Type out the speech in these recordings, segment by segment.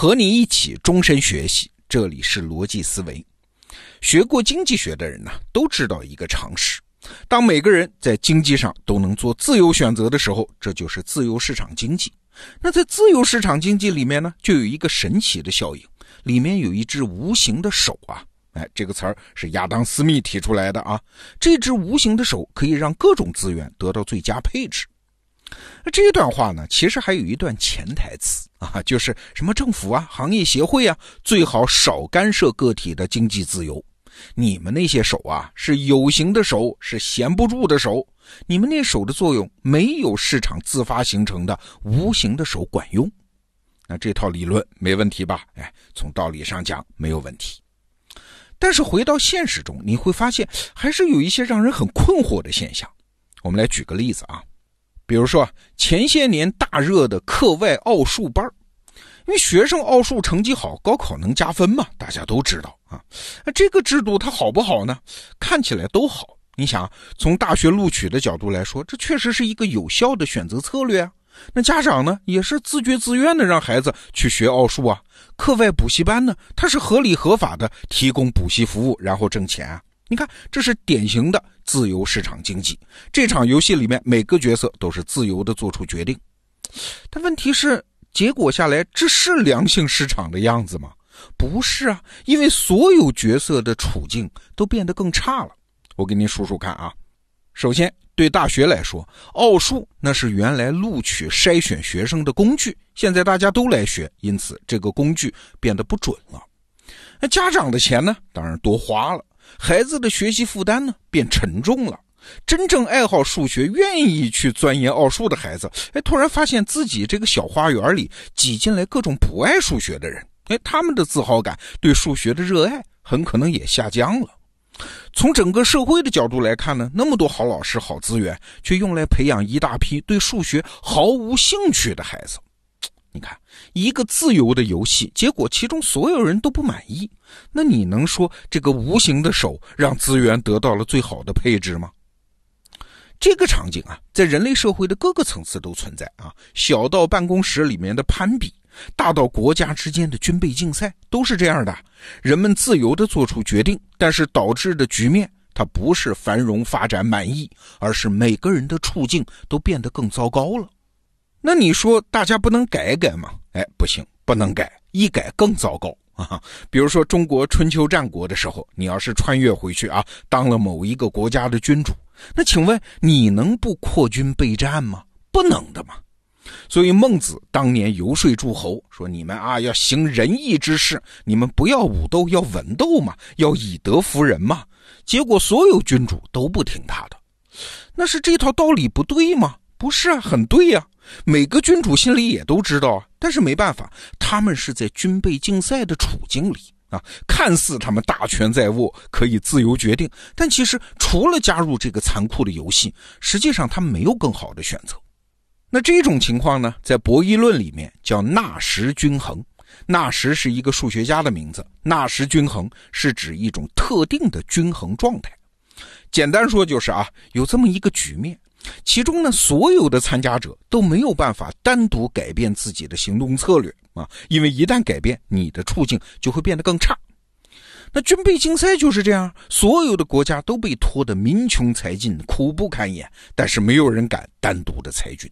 和你一起终身学习。这里是逻辑思维。学过经济学的人呢，都知道一个常识：当每个人在经济上都能做自由选择的时候，这就是自由市场经济。那在自由市场经济里面呢，就有一个神奇的效应，里面有一只无形的手啊。哎，这个词儿是亚当·斯密提出来的啊。这只无形的手可以让各种资源得到最佳配置。那这段话呢，其实还有一段潜台词啊，就是什么政府啊、行业协会啊，最好少干涉个体的经济自由。你们那些手啊，是有形的手，是闲不住的手。你们那手的作用，没有市场自发形成的无形的手管用。那这套理论没问题吧？哎，从道理上讲没有问题。但是回到现实中，你会发现还是有一些让人很困惑的现象。我们来举个例子啊，比如说前些年大热的课外奥数班因为学生奥数成绩好，高考能加分嘛，大家都知道啊。那这个制度它好不好呢？看起来都好。你想，从大学录取的角度来说，这确实是一个有效的选择策略啊。那家长呢，也是自觉自愿的让孩子去学奥数啊。课外补习班呢，它是合理合法的提供补习服务，然后挣钱啊。你看，这是典型的自由市场经济。这场游戏里面，每个角色都是自由的做出决定。但问题是，结果下来，这是良性市场的样子吗？不是啊，因为所有角色的处境都变得更差了。我给您数数看啊。首先，对大学来说，奥数那是原来录取筛选学生的工具，现在大家都来学，因此这个工具变得不准了。那家长的钱呢，当然多花了，孩子的学习负担呢变沉重了。真正爱好数学、愿意去钻研奥数的孩子，哎，突然发现自己这个小花园里挤进来各种不爱数学的人，哎，他们的自豪感、对数学的热爱很可能也下降了。从整个社会的角度来看呢，那么多好老师、好资源，却用来培养一大批对数学毫无兴趣的孩子。你看，一个自由的游戏，结果其中所有人都不满意，那你能说这个无形的手让资源得到了最好的配置吗？这个场景啊，在人类社会的各个层次都存在啊，小到办公室里面的攀比。大到国家之间的军备竞赛都是这样的，人们自由地做出决定，但是导致的局面，它不是繁荣发展满意，而是每个人的处境都变得更糟糕了。那你说大家不能改改吗？哎，不行，不能改，一改更糟糕啊！比如说中国春秋战国的时候，你要是穿越回去啊，当了某一个国家的君主，那请问你能不扩军备战吗？不能的嘛。所以孟子当年游说诸侯说：“你们啊，要行仁义之事，你们不要武斗，要文斗嘛，要以德服人嘛。”结果所有君主都不听他的，那是这套道理不对吗？不是啊，很对呀。每个君主心里也都知道啊，但是没办法，他们是在军备竞赛的处境里啊，看似他们大权在握，可以自由决定，但其实除了加入这个残酷的游戏，实际上他们没有更好的选择。那这种情况呢，在博弈论里面叫纳什均衡。纳什是一个数学家的名字，纳什均衡是指一种特定的均衡状态。简单说就是啊，有这么一个局面，其中呢，所有的参加者都没有办法单独改变自己的行动策略啊，因为一旦改变，你的处境就会变得更差。那军备竞赛就是这样，所有的国家都被拖得民穷财尽、苦不堪言，但是没有人敢单独的裁军。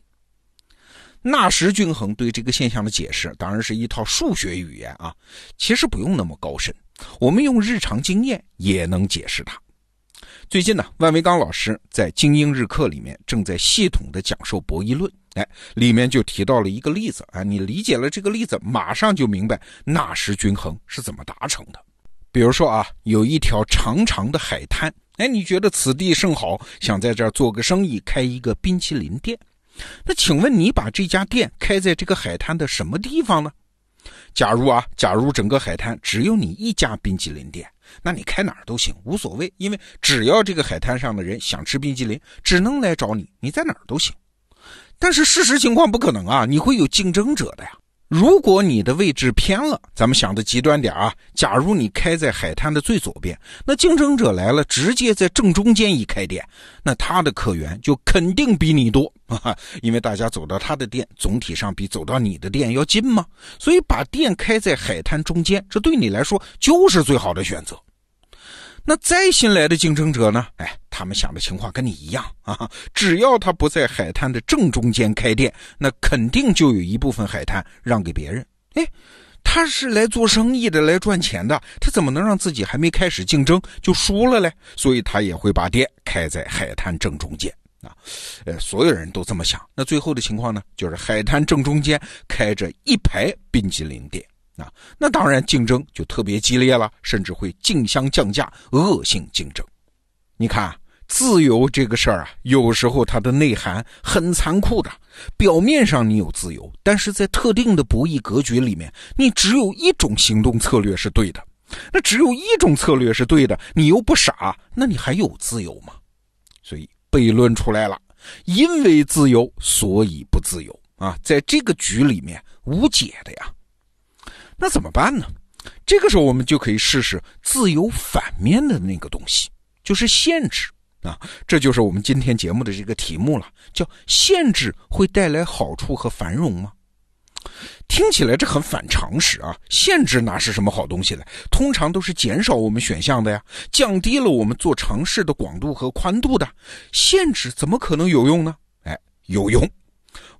纳什均衡对这个现象的解释，当然是一套数学语言啊，其实不用那么高深，我们用日常经验也能解释它。最近呢，万维刚老师在精英日课里面正在系统的讲授博弈论，哎，里面就提到了一个例子啊，你理解了这个例子，马上就明白纳什均衡是怎么达成的。比如说啊，有一条长长的海滩，哎，你觉得此地甚好，想在这儿做个生意，开一个冰淇淋店。那请问你把这家店开在这个海滩的什么地方呢？假如啊，假如整个海滩只有你一家冰淇淋店，那你开哪儿都行，无所谓，因为只要这个海滩上的人想吃冰淇淋，只能来找你，你在哪儿都行。但是事实情况不可能啊，你会有竞争者的呀。如果你的位置偏了，咱们想的极端点啊，假如你开在海滩的最左边，那竞争者来了，直接在正中间一开店，那他的客源就肯定比你多啊，因为大家走到他的店，总体上比走到你的店要近嘛，所以把店开在海滩中间，这对你来说就是最好的选择。那再新来的竞争者呢？哎，他们想的情况跟你一样啊，只要他不在海滩的正中间开店，那肯定就有一部分海滩让给别人。哎，他是来做生意的，来赚钱的，他怎么能让自己还没开始竞争就输了嘞？所以他也会把店开在海滩正中间啊。呃，所有人都这么想，那最后的情况呢，就是海滩正中间开着一排冰激凌店。啊，那当然竞争就特别激烈了，甚至会竞相降价，恶性竞争。你看，自由这个事儿啊，有时候它的内涵很残酷的。表面上你有自由，但是在特定的博弈格局里面，你只有一种行动策略是对的。那只有一种策略是对的，你又不傻，那你还有自由吗？所以悖论出来了，因为自由，所以不自由啊，在这个局里面无解的呀。那怎么办呢？这个时候我们就可以试试自由反面的那个东西，就是限制啊。这就是我们今天节目的这个题目了，叫“限制会带来好处和繁荣吗？”听起来这很反常识啊！限制哪是什么好东西呢？通常都是减少我们选项的呀，降低了我们做尝试的广度和宽度的。限制怎么可能有用呢？哎，有用。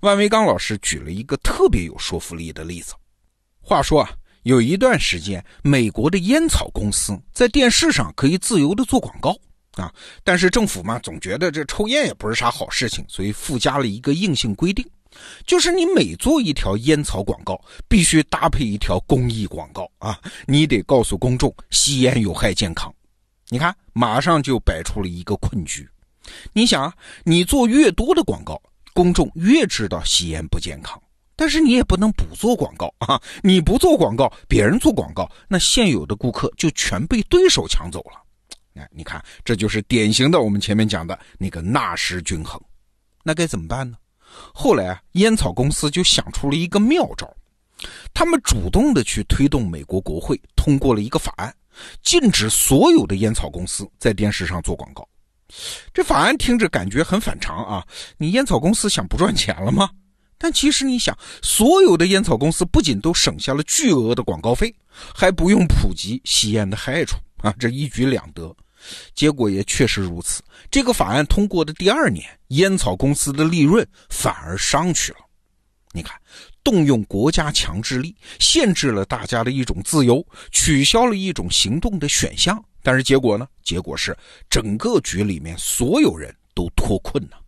万维刚老师举了一个特别有说服力的例子。话说啊，有一段时间，美国的烟草公司在电视上可以自由的做广告啊，但是政府嘛，总觉得这抽烟也不是啥好事情，所以附加了一个硬性规定，就是你每做一条烟草广告，必须搭配一条公益广告啊，你得告诉公众吸烟有害健康。你看，马上就摆出了一个困局。你想啊，你做越多的广告，公众越知道吸烟不健康。但是你也不能不做广告啊！你不做广告，别人做广告，那现有的顾客就全被对手抢走了。哎，你看，这就是典型的我们前面讲的那个纳什均衡。那该怎么办呢？后来啊，烟草公司就想出了一个妙招，他们主动的去推动美国国会通过了一个法案，禁止所有的烟草公司在电视上做广告。这法案听着感觉很反常啊！你烟草公司想不赚钱了吗？但其实你想，所有的烟草公司不仅都省下了巨额的广告费，还不用普及吸烟的害处啊，这一举两得。结果也确实如此。这个法案通过的第二年，烟草公司的利润反而上去了。你看，动用国家强制力，限制了大家的一种自由，取消了一种行动的选项。但是结果呢？结果是整个局里面所有人都脱困了。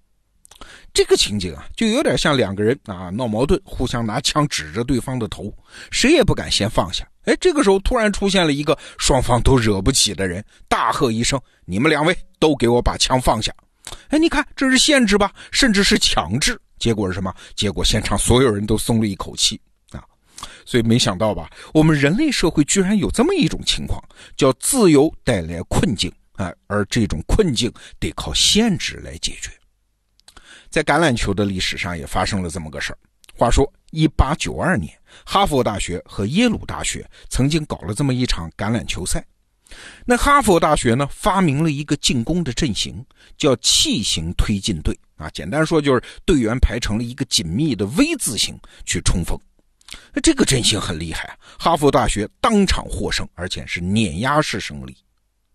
这个情景啊，就有点像两个人啊闹矛盾，互相拿枪指着对方的头，谁也不敢先放下。哎，这个时候突然出现了一个双方都惹不起的人，大喝一声：“你们两位都给我把枪放下！”哎，你看这是限制吧，甚至是强制。结果是什么？结果现场所有人都松了一口气啊！所以没想到吧，我们人类社会居然有这么一种情况，叫自由带来困境啊，而这种困境得靠限制来解决。在橄榄球的历史上也发生了这么个事儿。话说，一八九二年，哈佛大学和耶鲁大学曾经搞了这么一场橄榄球赛。那哈佛大学呢，发明了一个进攻的阵型，叫气形推进队啊。简单说，就是队员排成了一个紧密的 V 字形去冲锋。那这个阵型很厉害啊，哈佛大学当场获胜，而且是碾压式胜利。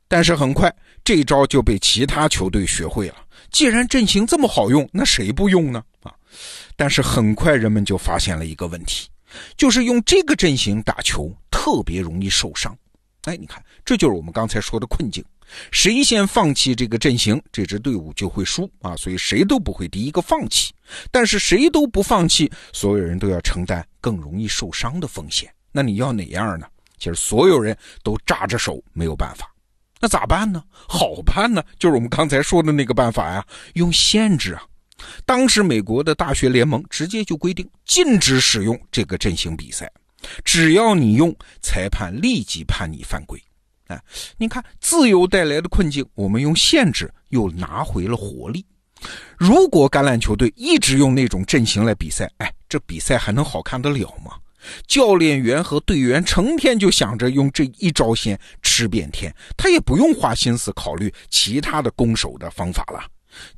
但是很快，这招就被其他球队学会了。既然阵型这么好用，那谁不用呢？啊！但是很快人们就发现了一个问题，就是用这个阵型打球特别容易受伤。哎，你看，这就是我们刚才说的困境：谁先放弃这个阵型，这支队伍就会输啊！所以谁都不会第一个放弃。但是谁都不放弃，所有人都要承担更容易受伤的风险。那你要哪样呢？其实所有人都扎着手，没有办法。那咋办呢？好办呢，就是我们刚才说的那个办法呀，用限制啊。当时美国的大学联盟直接就规定禁止使用这个阵型比赛，只要你用，裁判立即判你犯规。哎，你看，自由带来的困境，我们用限制又拿回了活力。如果橄榄球队一直用那种阵型来比赛，哎，这比赛还能好看得了吗？教练员和队员成天就想着用这一招先吃遍天，他也不用花心思考虑其他的攻守的方法了。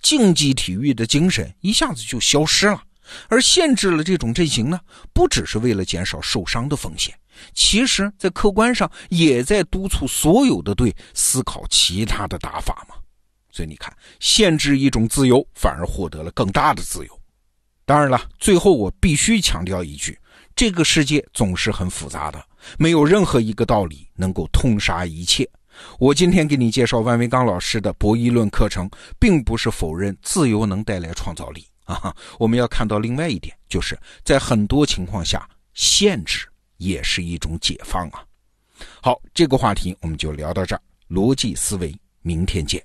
竞技体育的精神一下子就消失了。而限制了这种阵型呢，不只是为了减少受伤的风险，其实在客观上也在督促所有的队思考其他的打法嘛。所以你看，限制一种自由，反而获得了更大的自由。当然了，最后我必须强调一句：这个世界总是很复杂的，没有任何一个道理能够通杀一切。我今天给你介绍万维刚老师的博弈论课程，并不是否认自由能带来创造力。啊，我们要看到另外一点，就是在很多情况下，限制也是一种解放啊。好，这个话题我们就聊到这儿。逻辑思维，明天见。